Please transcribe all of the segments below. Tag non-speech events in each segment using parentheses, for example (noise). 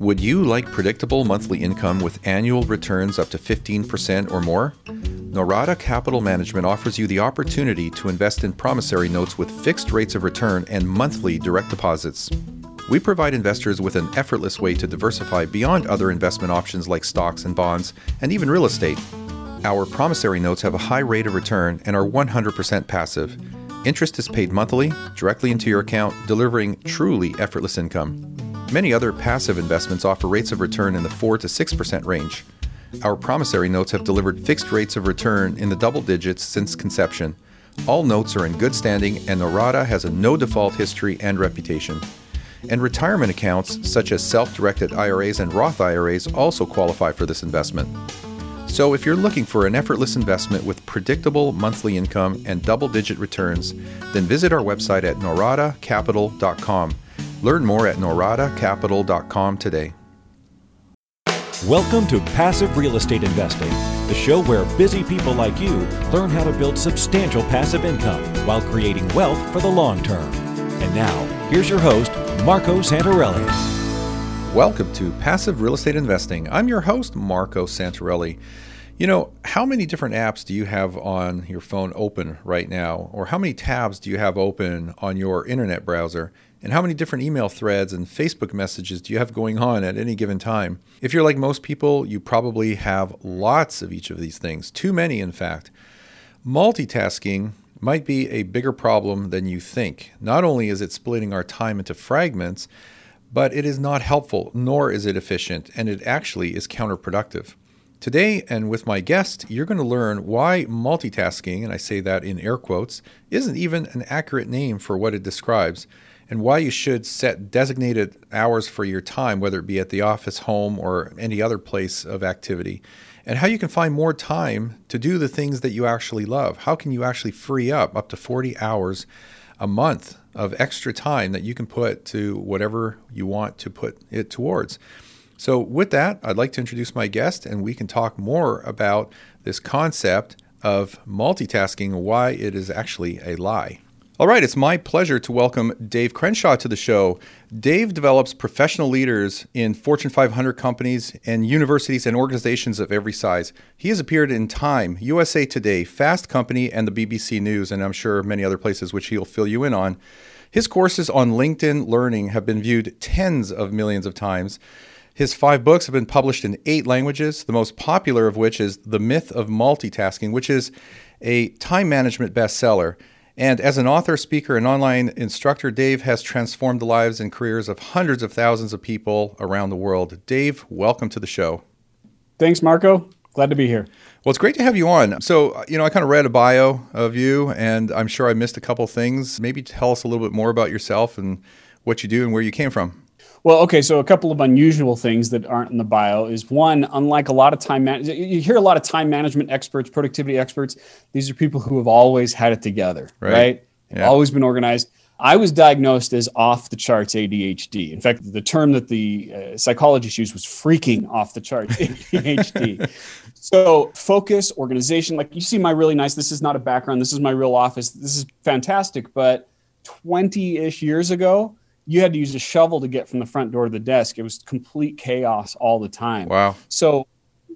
Would you like predictable monthly income with annual returns up to 15% or more? Norada Capital Management offers you the opportunity to invest in promissory notes with fixed rates of return and monthly direct deposits. We provide investors with an effortless way to diversify beyond other investment options like stocks and bonds and even real estate. Our promissory notes have a high rate of return and are 100% passive. Interest is paid monthly, directly into your account, delivering truly effortless income. Many other passive investments offer rates of return in the 4 to 6% range. Our promissory notes have delivered fixed rates of return in the double digits since conception. All notes are in good standing, and Norada has a no default history and reputation. And retirement accounts, such as self directed IRAs and Roth IRAs, also qualify for this investment. So, if you're looking for an effortless investment with predictable monthly income and double digit returns, then visit our website at noradacapital.com. Learn more at noradacapital.com today. Welcome to Passive Real Estate Investing, the show where busy people like you learn how to build substantial passive income while creating wealth for the long term. And now, here's your host, Marco Santarelli. Welcome to Passive Real Estate Investing. I'm your host, Marco Santarelli. You know, how many different apps do you have on your phone open right now? Or how many tabs do you have open on your internet browser? And how many different email threads and Facebook messages do you have going on at any given time? If you're like most people, you probably have lots of each of these things, too many, in fact. Multitasking might be a bigger problem than you think. Not only is it splitting our time into fragments, but it is not helpful, nor is it efficient, and it actually is counterproductive. Today, and with my guest, you're going to learn why multitasking, and I say that in air quotes, isn't even an accurate name for what it describes, and why you should set designated hours for your time, whether it be at the office, home, or any other place of activity, and how you can find more time to do the things that you actually love. How can you actually free up up to 40 hours a month of extra time that you can put to whatever you want to put it towards? So, with that, I'd like to introduce my guest, and we can talk more about this concept of multitasking and why it is actually a lie. All right, it's my pleasure to welcome Dave Crenshaw to the show. Dave develops professional leaders in Fortune 500 companies and universities and organizations of every size. He has appeared in Time, USA Today, Fast Company, and the BBC News, and I'm sure many other places which he'll fill you in on. His courses on LinkedIn Learning have been viewed tens of millions of times. His five books have been published in eight languages, the most popular of which is The Myth of Multitasking, which is a time management bestseller. And as an author, speaker, and online instructor, Dave has transformed the lives and careers of hundreds of thousands of people around the world. Dave, welcome to the show. Thanks, Marco. Glad to be here. Well, it's great to have you on. So, you know, I kind of read a bio of you, and I'm sure I missed a couple things. Maybe tell us a little bit more about yourself and what you do and where you came from. Well, okay, so a couple of unusual things that aren't in the bio is one, unlike a lot of time man- you hear a lot of time management experts, productivity experts, these are people who have always had it together, right? right? Yeah. Always been organized. I was diagnosed as off the charts ADHD. In fact, the term that the uh, psychologist used was freaking off the charts (laughs) ADHD. so, focus, organization, like you see my really nice, this is not a background, this is my real office. This is fantastic, but 20-ish years ago, you had to use a shovel to get from the front door to the desk. It was complete chaos all the time. Wow. So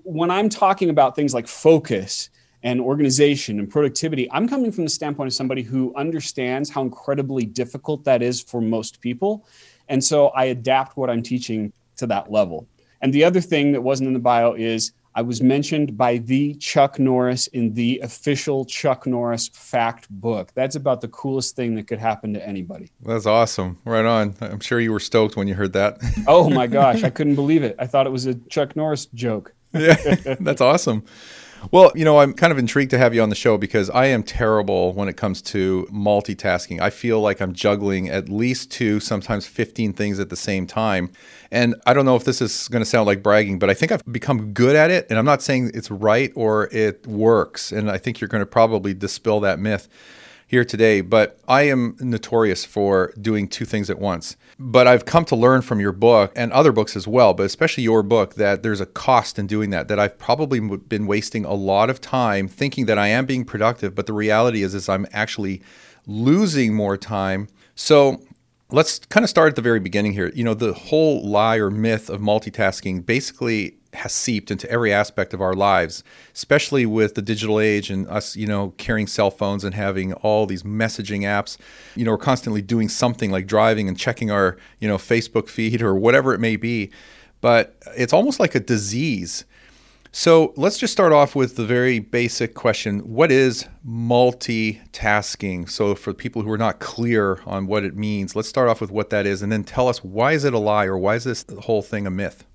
when I'm talking about things like focus and organization and productivity, I'm coming from the standpoint of somebody who understands how incredibly difficult that is for most people. And so I adapt what I'm teaching to that level. And the other thing that wasn't in the bio is I was mentioned by the Chuck Norris in the official Chuck Norris fact book. That's about the coolest thing that could happen to anybody. That's awesome. Right on. I'm sure you were stoked when you heard that. (laughs) oh my gosh, I couldn't believe it. I thought it was a Chuck Norris joke. yeah, (laughs) that's awesome. Well, you know, I'm kind of intrigued to have you on the show because I am terrible when it comes to multitasking. I feel like I'm juggling at least two, sometimes 15 things at the same time. And I don't know if this is going to sound like bragging, but I think I've become good at it. And I'm not saying it's right or it works. And I think you're going to probably dispel that myth here today, but I am notorious for doing two things at once. But I've come to learn from your book and other books as well, but especially your book, that there's a cost in doing that, that I've probably been wasting a lot of time thinking that I am being productive, but the reality is, is I'm actually losing more time. So Let's kind of start at the very beginning here. You know, the whole lie or myth of multitasking basically has seeped into every aspect of our lives, especially with the digital age and us, you know, carrying cell phones and having all these messaging apps. You know, we're constantly doing something like driving and checking our, you know, Facebook feed or whatever it may be. But it's almost like a disease so let's just start off with the very basic question What is multitasking? So, for people who are not clear on what it means, let's start off with what that is and then tell us why is it a lie or why is this whole thing a myth?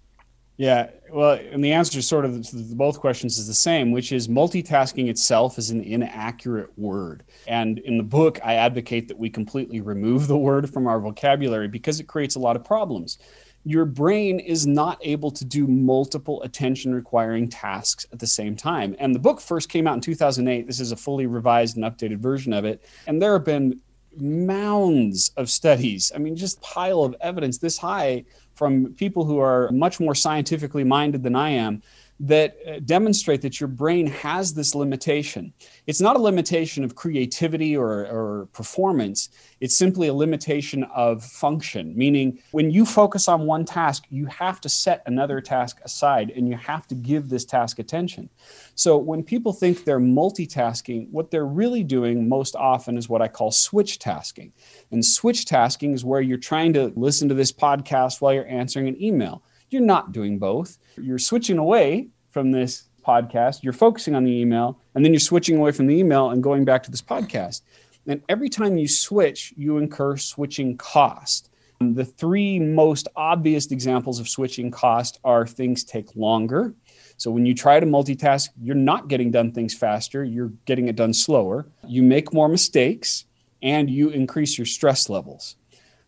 Yeah, well, and the answer to sort of to both questions is the same, which is multitasking itself is an inaccurate word. And in the book, I advocate that we completely remove the word from our vocabulary because it creates a lot of problems your brain is not able to do multiple attention requiring tasks at the same time. And the book first came out in 2008. This is a fully revised and updated version of it. And there have been mounds of studies. I mean, just pile of evidence this high from people who are much more scientifically minded than I am that uh, demonstrate that your brain has this limitation. It's not a limitation of creativity or, or, performance, it's simply a limitation of function, meaning when you focus on one task, you have to set another task aside and you have to give this task attention. So when people think they're multitasking, what they're really doing most often is what I call switch tasking. And switch tasking is where you're trying to listen to this podcast while you're answering an email you're not doing both. You're switching away from this podcast, you're focusing on the email, and then you're switching away from the email and going back to this podcast. And every time you switch, you incur switching cost. Um, the three most obvious examples of switching cost are things take longer. So when you try to multitask, you're not getting done things faster, you're getting it done slower. You make more mistakes and you increase your stress levels.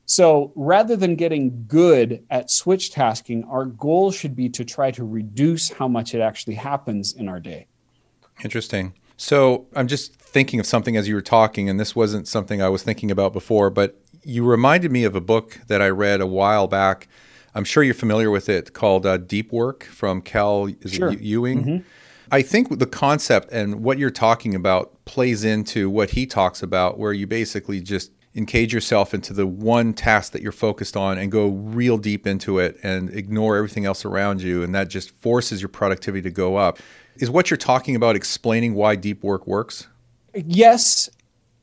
So rather than getting good at switch tasking, our goal should be to try to reduce how much it actually happens in our day. Interesting. So I'm just thinking of something as you were talking, and this wasn't something I was thinking about before, but you reminded me of a book that I read a while back. I'm sure you're familiar with it called uh, Deep Work from Cal sure. Ewing. Mm-hmm. I think the concept and what you're talking about plays into what he talks about, where you basically just encage yourself into the one task that you're focused on and go real deep into it and ignore everything else around you and that just forces your productivity to go up. Is what you're talking about explaining why deep work works? Yes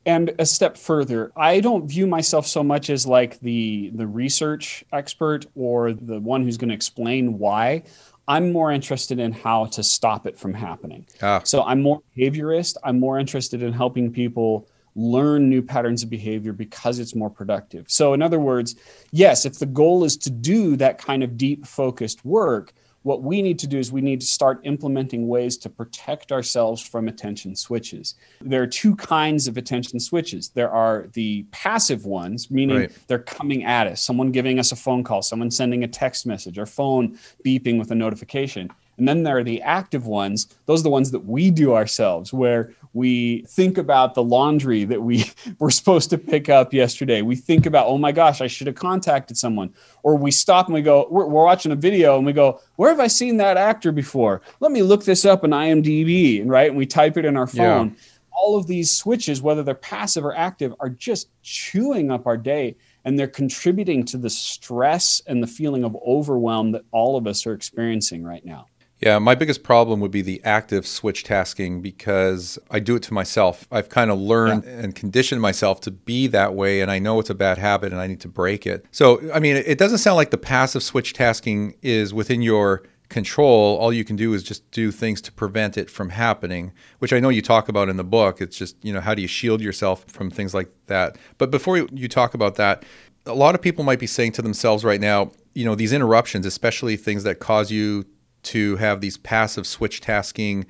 and a step further. I don't view myself so much as like the the research expert or the one who's going to explain why. I'm more interested in how to stop it from happening. Ah. so i'm more behaviorist. I'm more interested in helping people learn new patterns of behavior because it's more productive. So, in other words, yes, if the goal is to do that kind of deep focused work, what we need to do is we need to start implementing ways to protect ourselves from attention switches. There are two kinds of attention switches. There are the passive ones, meaning right. they're coming at us, someone giving us a phone call, someone sending a text message, our phone beeping with a notification. And then there are the active ones. Those are the ones that we do ourselves, where we think about the laundry that we (laughs) were supposed to pick up yesterday. We think about, oh my gosh, I should have contacted someone. Or we stop and we go, we're, we're watching a video and we go, where have I seen that actor before? Let me look this up in IMDb, right? And we type it in our phone. Yeah. All of these switches, whether they're passive or active, are just chewing up our day and they're contributing to the stress and the feeling of overwhelm that all of us are experiencing right now. Yeah, my biggest problem would be the active switch tasking because I do it to myself. I've kind of learned yeah. and conditioned myself to be that way, and I know it's a bad habit and I need to break it. So, I mean, it doesn't sound like the passive switch tasking is within your control. All you can do is just do things to prevent it from happening, which I know you talk about in the book. It's just, you know, how do you shield yourself from things like that? But before you talk about that, a lot of people might be saying to themselves right now, you know, these interruptions, especially things that cause you to have these passive switch tasking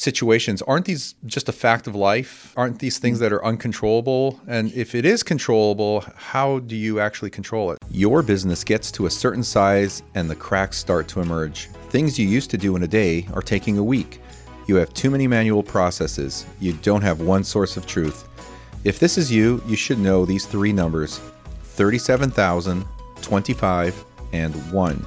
situations. Aren't these just a fact of life? Aren't these things that are uncontrollable? And if it is controllable how do you actually control it? Your business gets to a certain size and the cracks start to emerge. Things you used to do in a day are taking a week. You have too many manual processes. You don't have one source of truth. If this is you you should know these three numbers 37000 25 and 1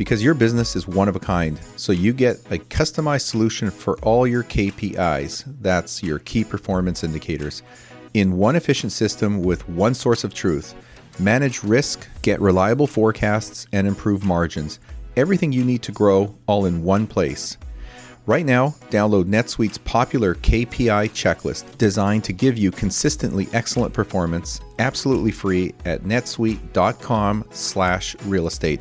because your business is one of a kind, so you get a customized solution for all your KPIs. That's your key performance indicators in one efficient system with one source of truth. Manage risk, get reliable forecasts, and improve margins. Everything you need to grow all in one place. Right now, download NetSuite's popular KPI checklist designed to give you consistently excellent performance absolutely free at netsuite.com slash real estate.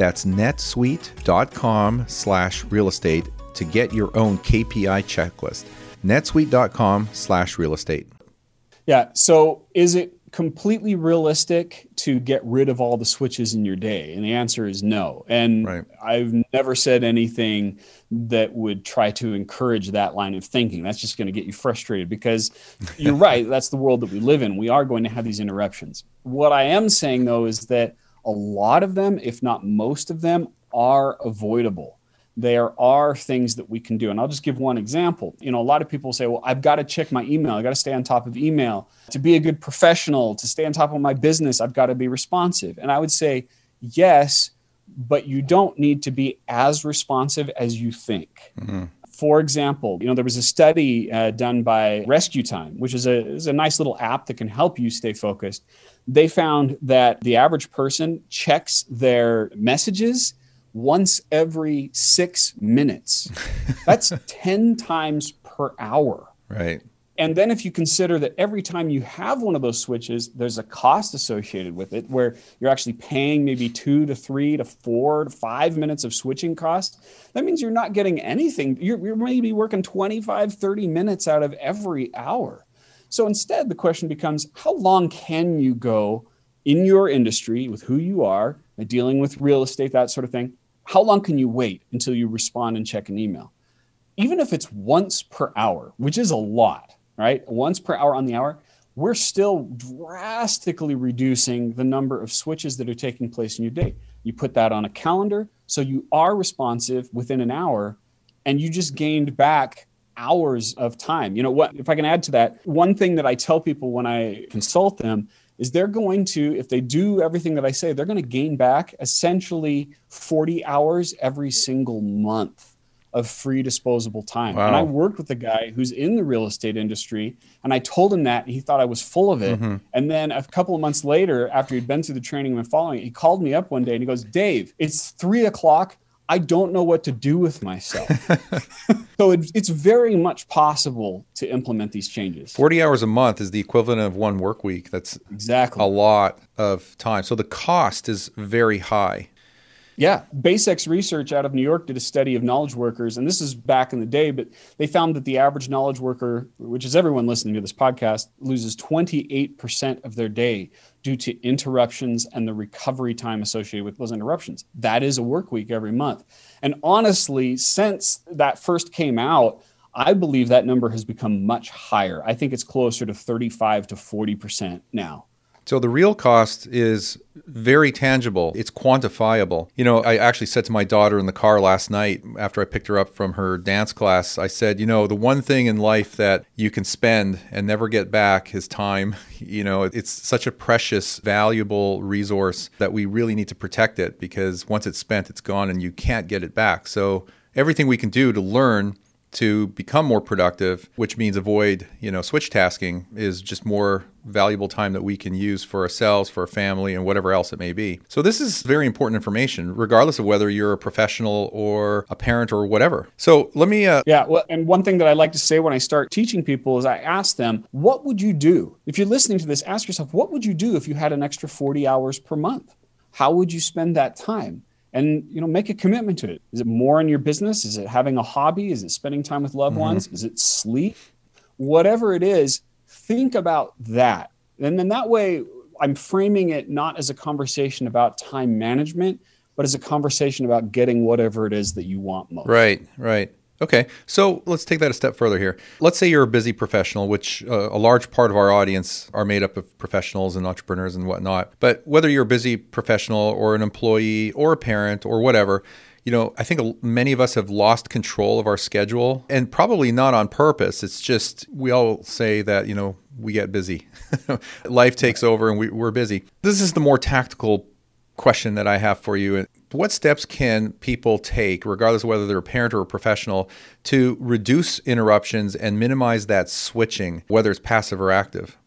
That's netsuite.com slash real estate to get your own KPI checklist. netsuite.com slash real estate. Yeah. So is it completely realistic to get rid of all the switches in your day? And the answer is no. And right. I've never said anything that would try to encourage that line of thinking. That's just going to get you frustrated because you're (laughs) right. That's the world that we live in. We are going to have these interruptions. What I am saying though is that a lot of them, if not most of them, are avoidable there are things that we can do. And I'll just give one example. You know, a lot of people say, well, I've got to check my email. I got to stay on top of email. To be a good professional, to stay on top of my business, I've got to be responsive. And I would say, yes, but you don't need to be as responsive as you think. Mm-hmm. For example, you know, there was a study uh, done by Rescue Time, which is a, is a nice little app that can help you stay focused. They found that the average person checks their messages once every six minutes. (laughs) That's 10 times per hour. Right. And then if you consider that every time you have one of those switches, there's a cost associated with it where you're actually paying maybe two to three to four to five minutes of switching cost, that means you're not getting anything. You're, you're maybe working 25, 30 minutes out of every hour. So instead, the question becomes how long can you go in your industry with who you are, dealing with real estate, that sort of thing? How long can you wait until you respond and check an email? Even if it's once per hour, which is a lot, right? Once per hour on the hour, we're still drastically reducing the number of switches that are taking place in your day. You put that on a calendar, so you are responsive within an hour, and you just gained back hours of time. You know what? If I can add to that, one thing that I tell people when I consult them is they're going to, if they do everything that I say, they're going to gain back essentially 40 hours every single month of free disposable time. Wow. And I worked with a guy who's in the real estate industry, and I told him that, and he thought I was full of it. Mm-hmm. And then a couple of months later, after he'd been through the training and following, he called me up one day and he goes, Dave, it's three o'clock. I don't know what to do with myself. (laughs) so it, it's very much possible to implement these changes. 40 hours a month is the equivalent of one work week. That's exactly a lot of time. So the cost is very high. Yeah, BaseX Research out of New York did a study of knowledge workers, and this is back in the day, but they found that the average knowledge worker, which is everyone listening to this podcast, loses 28% of their day due to interruptions and the recovery time associated with those interruptions. That is a work week every month. And honestly, since that first came out, I believe that number has become much higher. I think it's closer to 35 to 40% now. So the real cost is very tangible. It's quantifiable. You know, I actually said to my daughter in the car last night after I picked her up from her dance class, I said, you know, the one thing in life that you can spend and never get back is time. (laughs) You know, it's such a precious, valuable resource that we really need to protect it because once it's spent, it's gone and you can't get it back. So everything we can do to learn to become more productive, which means avoid, you know, switch tasking is just more valuable time that we can use for ourselves, for our family, and whatever else it may be. So this is very important information, regardless of whether you're a professional or a parent or whatever. So let me. Uh, yeah, well, and one thing that I like to say when I start teaching people is I ask them, "What would you do if you're listening to this? Ask yourself, what would you do if you had an extra 40 hours per month? How would you spend that time?" And you know make a commitment to it. Is it more in your business? Is it having a hobby? Is it spending time with loved mm-hmm. ones? Is it sleep? Whatever it is think about that. And then that way i'm framing it not as a conversation about time management but as a conversation about getting whatever it is that you want most. Right right Okay, so let's take that a step further here. Let's say you're a busy professional, which uh, a large part of our audience are made up of professionals and entrepreneurs and whatnot. But whether you're a busy professional or an employee or a parent or whatever, you know, I think many of us have lost control of our schedule and probably not on purpose. It's just we all say that, you know, we get busy. (laughs) Life takes over and we, we're busy. This is the more tactical question that I have for you. What steps can people take, regardless of whether they're a parent or a professional, to reduce interruptions and minimize that switching, whether it's passive or active?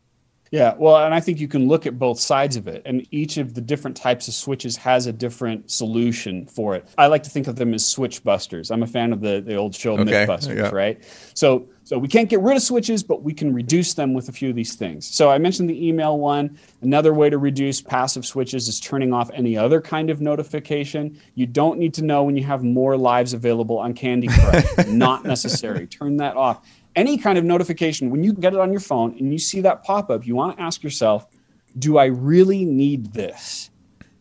Yeah, well, and I think you can look at both sides of it, and each of the different types of switches has a different solution for it. I like to think of them as switch busters. I'm a fan of the, the old show okay, Mythbusters, yeah. right? So, so we can't get rid of switches, but we can reduce them with a few of these things. So I mentioned the email one. Another way to reduce passive switches is turning off any other kind of notification. You don't need to know when you have more lives available on Candy Crush. (laughs) Not necessary. Turn that off any kind of notification, when you get it on your phone and you see that pop up, you want to ask yourself, do I really need this?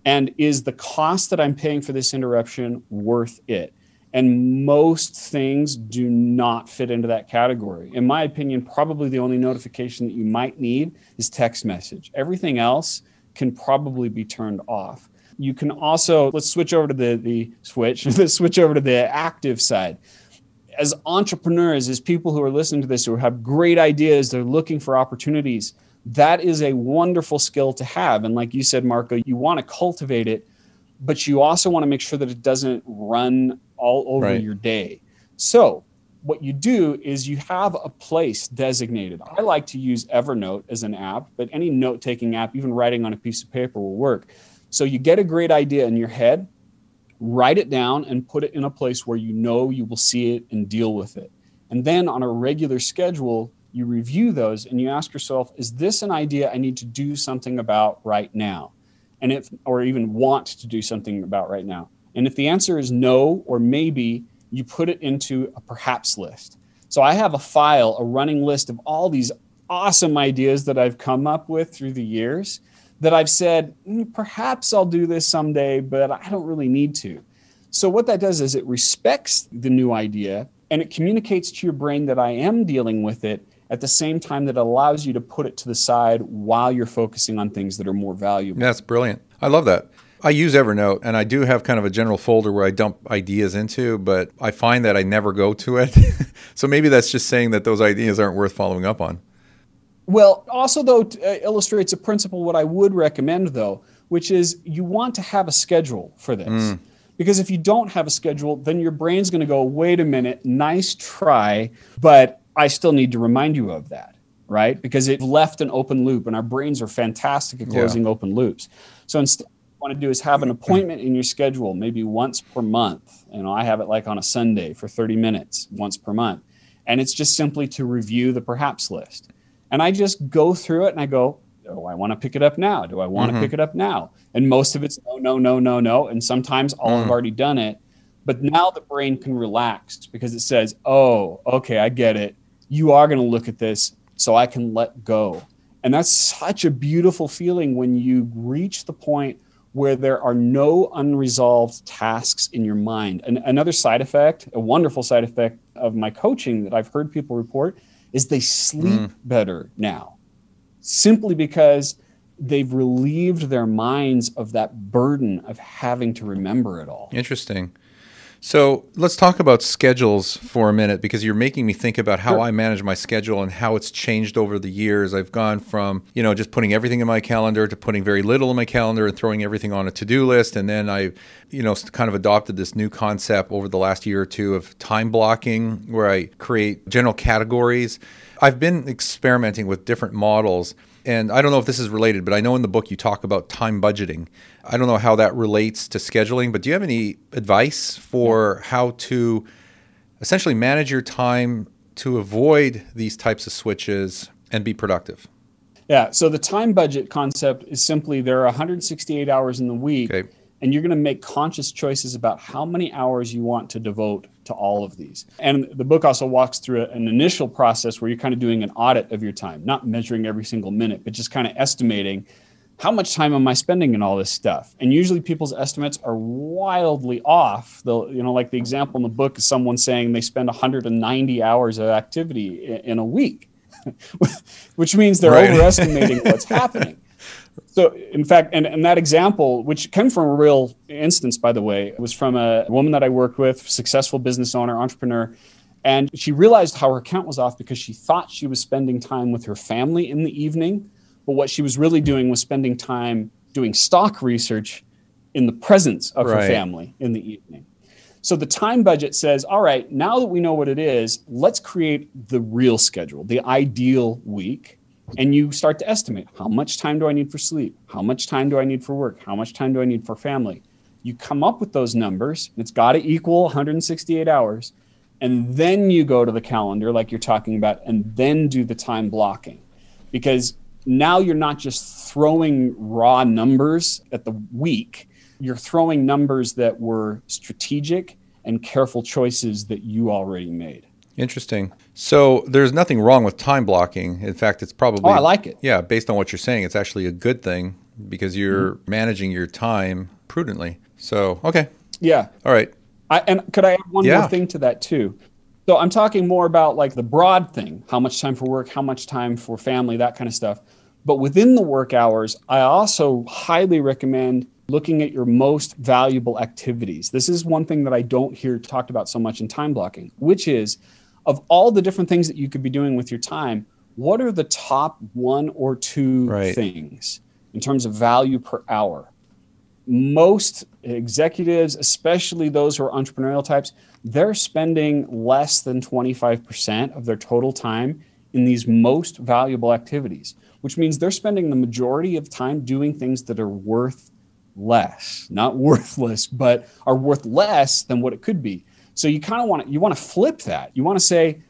And is the cost that I'm paying for this interruption worth it? And most things do not fit into that category. In my opinion, probably the only notification that you might need is text message. Everything else can probably be turned off. You can also, let's switch over to the, the switch, (laughs) let's switch over to the active side as entrepreneurs, as people who are listening to this who have great ideas, they're looking for opportunities. That is a wonderful skill to have. And like you said, Marco, you want to cultivate it, but you also want to make sure that it doesn't run all over right. your day. So, what you do is you have a place designated. I like to use Evernote as an app, but any note taking app, even writing on a piece of paper, will work. So, you get a great idea in your head write it down and put it in a place where you know you will see it and deal with it. And then on a regular schedule, you review those and you ask yourself, is this an idea I need to do something about right now? And if, or even want to do something about right now. And if the answer is no or maybe, you put it into a perhaps list. So I have a file, a running list of all these awesome ideas that I've come up with through the years that I've said, mm, perhaps I'll do this someday, but I don't really need to. So, what that does is it respects the new idea and it communicates to your brain that I am dealing with it at the same time that allows you to put it to the side while you're focusing on things that are more valuable. That's brilliant. I love that. I use Evernote and I do have kind of a general folder where I dump ideas into, but I find that I never go to it. (laughs) so maybe that's just saying that those ideas aren't worth following up on. Well, also though uh, illustrates a principle what I would recommend though, which is you want to have a schedule for this. Mm. Because if you don't have a schedule, then your brain's going to go, "Wait a minute, nice try, but I still need to remind you of that." Right? Because it left an open loop and our brains are fantastic at closing yeah. open loops. So instead what you want to do is have an appointment in your schedule, maybe once per month. You know, I have it like on a Sunday for 30 minutes once per month. And it's just simply to review the perhaps list. And I just go through it and I go, do I want to pick it up now? Do I want mm-hmm. to pick it up now? And most of it's no, no, no, no, no. And sometimes I'll mm. have already done it. But now the brain can relax because it says, oh, okay, I get it. You are going to look at this, so I can let go. And that's such a beautiful feeling when you reach the point where there are no unresolved tasks in your mind. And another side effect, a wonderful side effect of my coaching that I've heard people report is they sleep mm. better now simply because they've relieved their minds of that burden of having to remember it all. Interesting. So let's talk about schedules for a minute because you're making me think about how sure. I manage my schedule and how it's changed over the years. I've gone from, you know, just putting everything in my calendar to putting very little in my calendar and throwing everything on a to-do list. And then I, you know, kind of adopted this new concept over the last year or two of time blocking where I create general categories. I've been experimenting with different models and I don't know if this is related, but I know in the book you talk about time budgeting. I don't know how that relates to scheduling, but do you have any advice for how to essentially manage your time to avoid these types of switches and be productive? Yeah, so the time budget concept is simply there are 168 hours in the week. Okay and you're going to make conscious choices about how many hours you want to devote to all of these. And the book also walks through an initial process where you're kind of doing an audit of your time, not measuring every single minute, but just kind of estimating how much time am I spending in all this stuff? And usually people's estimates are wildly off. They'll, you know, like the example in the book is someone saying they spend 190 hours of activity in, a week, (laughs) which means they're right. overestimating what's (laughs) happening. So, in fact, and, and that example, which came from a real instance, by the way, was from a woman that I worked with, successful business owner, entrepreneur. And she realized how her count was off because she thought she was spending time with her family in the evening but what she was really doing was spending time doing stock research in the presence of right. her family in the evening. So the time budget says, all right, now that we know what it is, let's create the real schedule, the ideal week. And you start to estimate how much time do I need for sleep? How much time do I need for work? How much time do I need for family? You come up with those numbers, it's got to equal 168 hours. And then you go to the calendar, like you're talking about, and then do the time blocking. Because now you're not just throwing raw numbers at the week, you're throwing numbers that were strategic and careful choices that you already made. Interesting. So there's nothing wrong with time blocking. In fact, it's probably. Oh, I like it. Yeah, based on what you're saying, it's actually a good thing because you're mm-hmm. managing your time prudently. So, okay. Yeah. All right. I, and could I add one yeah. more thing to that too? So I'm talking more about like the broad thing, how much time for work, how much time for family, that kind of stuff. But within the work hours, I also highly recommend looking at your most valuable activities. This is one thing that I don't hear talked about so much in time blocking, which is of all the different things that you could be doing with your time, what are the top one or two right. things in terms of value per hour? Most executives, especially those who are entrepreneurial types, they're spending less than 25% of their total time in these most valuable activities which means they're spending the majority of time doing things that are worth less, not (laughs) worthless, but are worth less than what it could be. So you kind of want to you want to flip that. You want to say,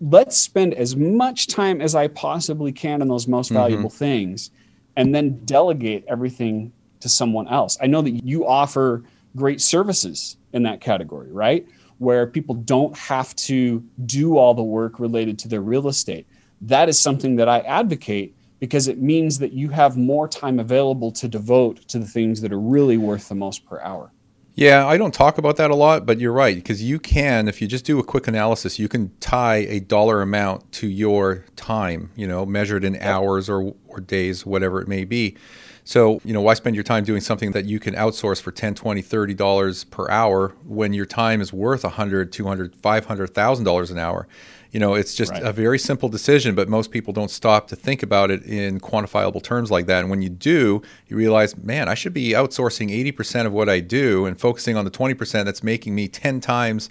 let's spend as much time as I possibly can on those most mm-hmm. valuable things, and then delegate everything to someone else. I know that you offer great services in that category, right? Where people don't have to do all the work related to their real estate that is something that I advocate because it means that you have more time available to devote to the things that are really worth the most per hour. Yeah, I don't talk about that a lot, but you're right because you can, if you just do a quick analysis, you can tie a dollar amount to your time, you know, measured in hours or, or days, whatever it may be. So, you know, why spend your time doing something that you can outsource for 10, 20, 30 dollars per hour when your time is worth 100, 200, 500,000 dollars an hour? You know, it's just right. a very simple decision, but most people don't stop to think about it in quantifiable terms like that. And when you do, you realize, man, I should be outsourcing 80% of what I do and focusing on the 20% that's making me 10 times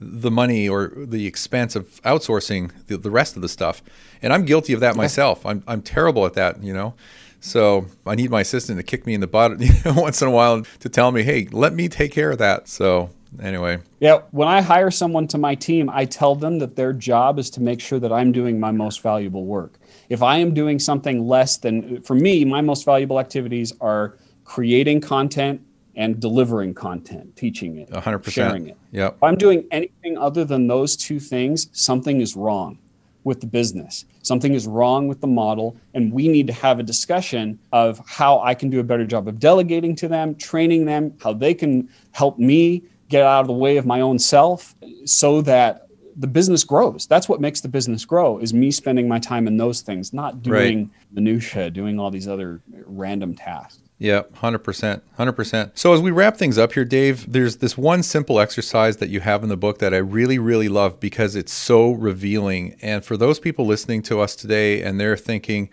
the money or the expense of outsourcing the, the rest of the stuff. And I'm guilty of that myself. I'm, I'm terrible at that, you know. So I need my assistant to kick me in the butt (laughs) you know, once in a while to tell me, hey, let me take care of that. So anyway. Yeah, when I hire someone to my team, I tell them that their job is to make sure that I'm doing my most valuable work. If I am doing something less than, for me, my most valuable activities are creating content and delivering content, teaching it, 100%. sharing it. Yep. If I'm doing anything other than those two things, something is wrong with the business. Something is wrong with the model, and we need to have a discussion of how I can do a better job of delegating to them, training them, how they can help me get out of the way of my own self so that the business grows. That's what makes the business grow is me spending my time in those things, not doing right. minutia, doing all these other random tasks. Yeah, 100%. 100%. So, as we wrap things up here, Dave, there's this one simple exercise that you have in the book that I really, really love because it's so revealing. And for those people listening to us today and they're thinking,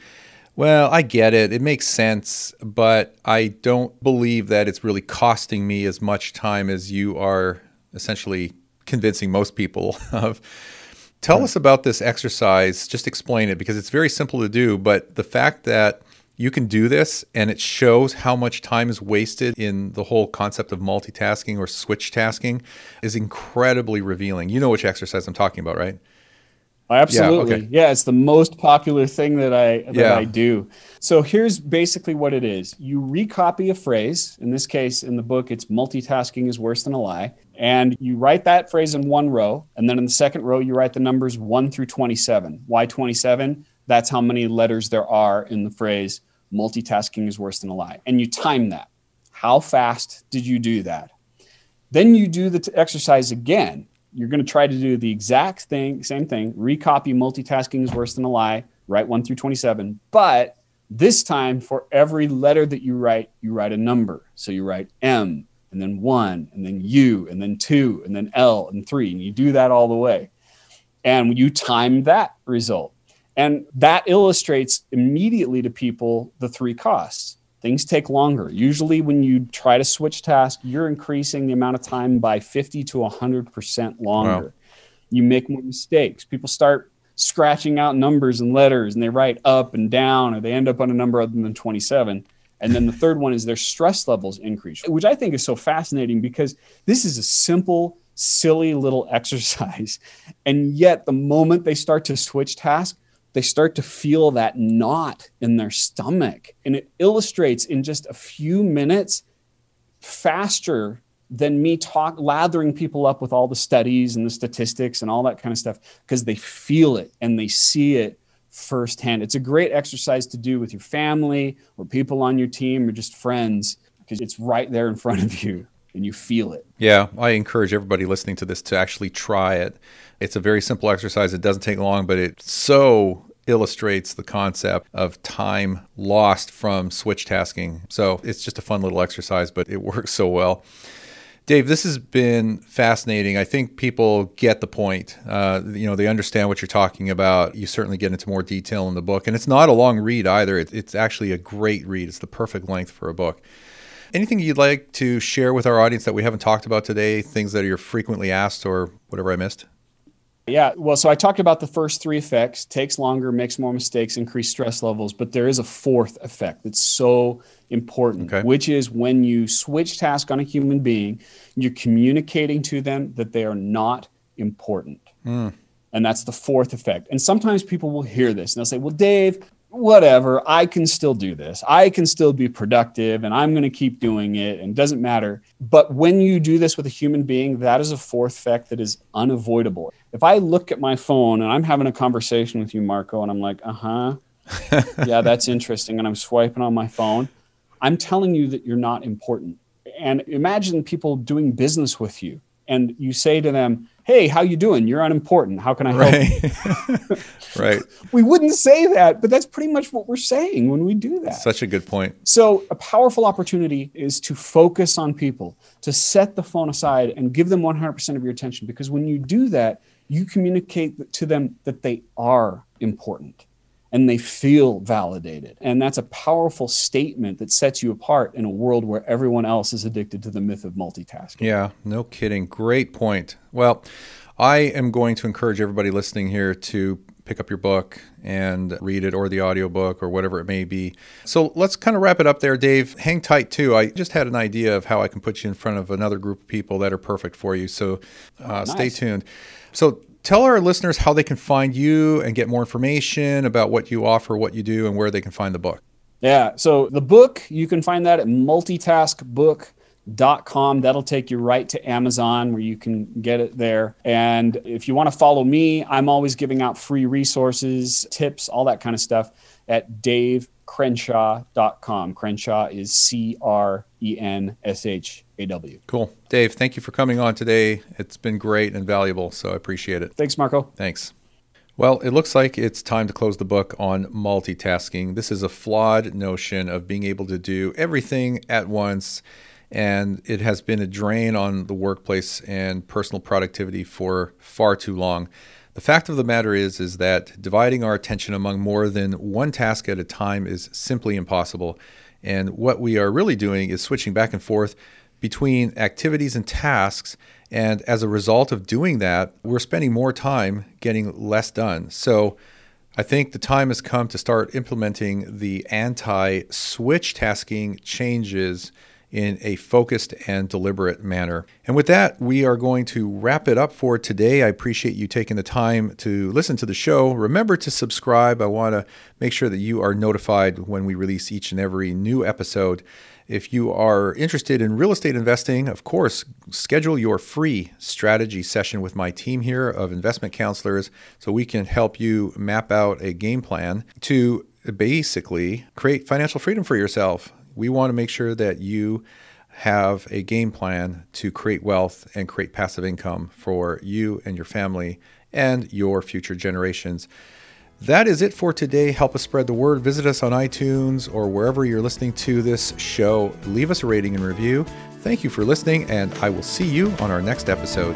well, I get it. It makes sense, but I don't believe that it's really costing me as much time as you are essentially convincing most people (laughs) of. Tell us about this exercise. Just explain it because it's very simple to do, but the fact that you can do this and it shows how much time is wasted in the whole concept of multitasking or switch tasking is incredibly revealing. You know which exercise I'm talking about, right? Absolutely. Yeah, okay. yeah, it's the most popular thing that I that yeah. I do. So here's basically what it is. You recopy a phrase. In this case in the book it's multitasking is worse than a lie, and you write that phrase in one row and then in the second row you write the numbers 1 through 27. Why 27? That's how many letters there are in the phrase multitasking is worse than a lie. And you time that. How fast did you do that? Then you do the t- exercise again. You're going to try to do the exact thing, same thing, recopy multitasking is worse than a lie, write 1 through 27. But this time, for every letter that you write, you write a number. So you write M, and then 1, and then U, and then 2, and then L, and 3. And you do that all the way. And you time that result. And that illustrates immediately to people the three costs. Things take longer. Usually, when you try to switch tasks, you're increasing the amount of time by 50 to 100% longer. Wow. You make more mistakes. People start scratching out numbers and letters and they write up and down, or they end up on a number other than 27. And then the third one is their stress levels increase, which I think is so fascinating because this is a simple, silly little (laughs) exercise. And yet, the moment they start to switch tasks, they start to feel that knot in their stomach. And it illustrates in just a few minutes faster than me talk lathering people up with all the studies and the statistics and all that kind of stuff because they feel it and they see it firsthand. It's a great exercise to do with your family or people on your team or just friends because it's right there in front of you and you feel it. Yeah, I encourage everybody listening to this to actually try it. It's a very simple exercise. It doesn't take long, but it so illustrates the concept of time lost from switch tasking. So it's just a fun little exercise, but it (laughs) works so well. Dave, this has been fascinating. I think people get the point. Uh, you know, they understand what you're talking about. You certainly get into more detail in the book, and it's not a long read either. It, it's actually a great read. It's the perfect length for a book. Anything you'd like to share with our audience that we haven't talked about today? Things that you're frequently asked, or whatever I missed? Yeah, well, so I talked about the first three effects takes longer, makes more mistakes, increase stress levels, but there is a fourth effect that's so important, okay. which is when you switch task on a human being, you're communicating to them that they are not important. Mm. And that's the fourth effect. And sometimes people will hear this and they'll say, Well, Dave, whatever, I can still do this. I can still be productive and I'm going to keep doing it and it doesn't matter. But when you do this with a human being, that is a fourth effect that is unavoidable. If I look at my phone and I'm having a conversation with you, Marco, and I'm like, uh huh, (laughs) yeah, that's interesting, and I'm swiping on my phone, I'm telling you that you're not important. And imagine people doing business with you and you say to them, "Hey, how you doing? You're unimportant. How can I help?" Right. (laughs) right. (laughs) We wouldn't say that, but that's pretty much what we're saying when we do that. Such a good point. So, a powerful opportunity is to focus on people, to set the phone aside and give them 100% of your attention because when you do that, you communicate to them that they are important and they feel validated. And that's a powerful statement that sets you apart in a world where everyone else is addicted to the myth of multitasking. Yeah, no kidding. Great point. Well, I am going to encourage everybody listening here to pick up your book and read it or the audiobook or whatever it may be. So let's kind of wrap it up there, Dave. Hang tight too. I just had an idea of how I can put you in front of another group of people that are perfect for you. So uh, nice. stay tuned. So tell our listeners how they can find you and get more information about what you offer, what you do, and where they can find the book. Yeah. So the book, you can find that at multitaskbook.com. That'll take you right to Amazon where you can get it there. And if you want to follow me, I'm always giving out free resources, tips, all that kind of stuff at davecrenshaw.com. Crenshaw is C R E N S H A W. Cool. Dave, thank you for coming on today. It's been great and valuable, so I appreciate it. Thanks, Marco. Thanks. Well, it looks like it's time to close the book on multitasking. This is a flawed notion of being able to do everything at once, and it has been a drain on the workplace and personal productivity for far too long. The fact of the matter is is that dividing our attention among more than one task at a time is simply impossible. And what we are really doing is switching back and forth between activities and tasks. And as a result of doing that, we're spending more time getting less done. So I think the time has come to start implementing the anti switch tasking changes in a focused and deliberate manner. And with that, we are going to wrap it up for today. I appreciate you taking the time to listen to the show. Remember to subscribe. I want to make sure that you are notified when we release each and every new episode. If you are interested in real estate investing, of course, schedule your free strategy session with my team here of investment counselors so we can help you map out a game plan to basically create financial freedom for yourself. We want to make sure that you have a game plan to create wealth and create passive income for you and your family and your future generations. That is it for today. Help us spread the word. Visit us on iTunes or wherever you're listening to this show. Leave us a rating and review. Thank you for listening, and I will see you on our next episode.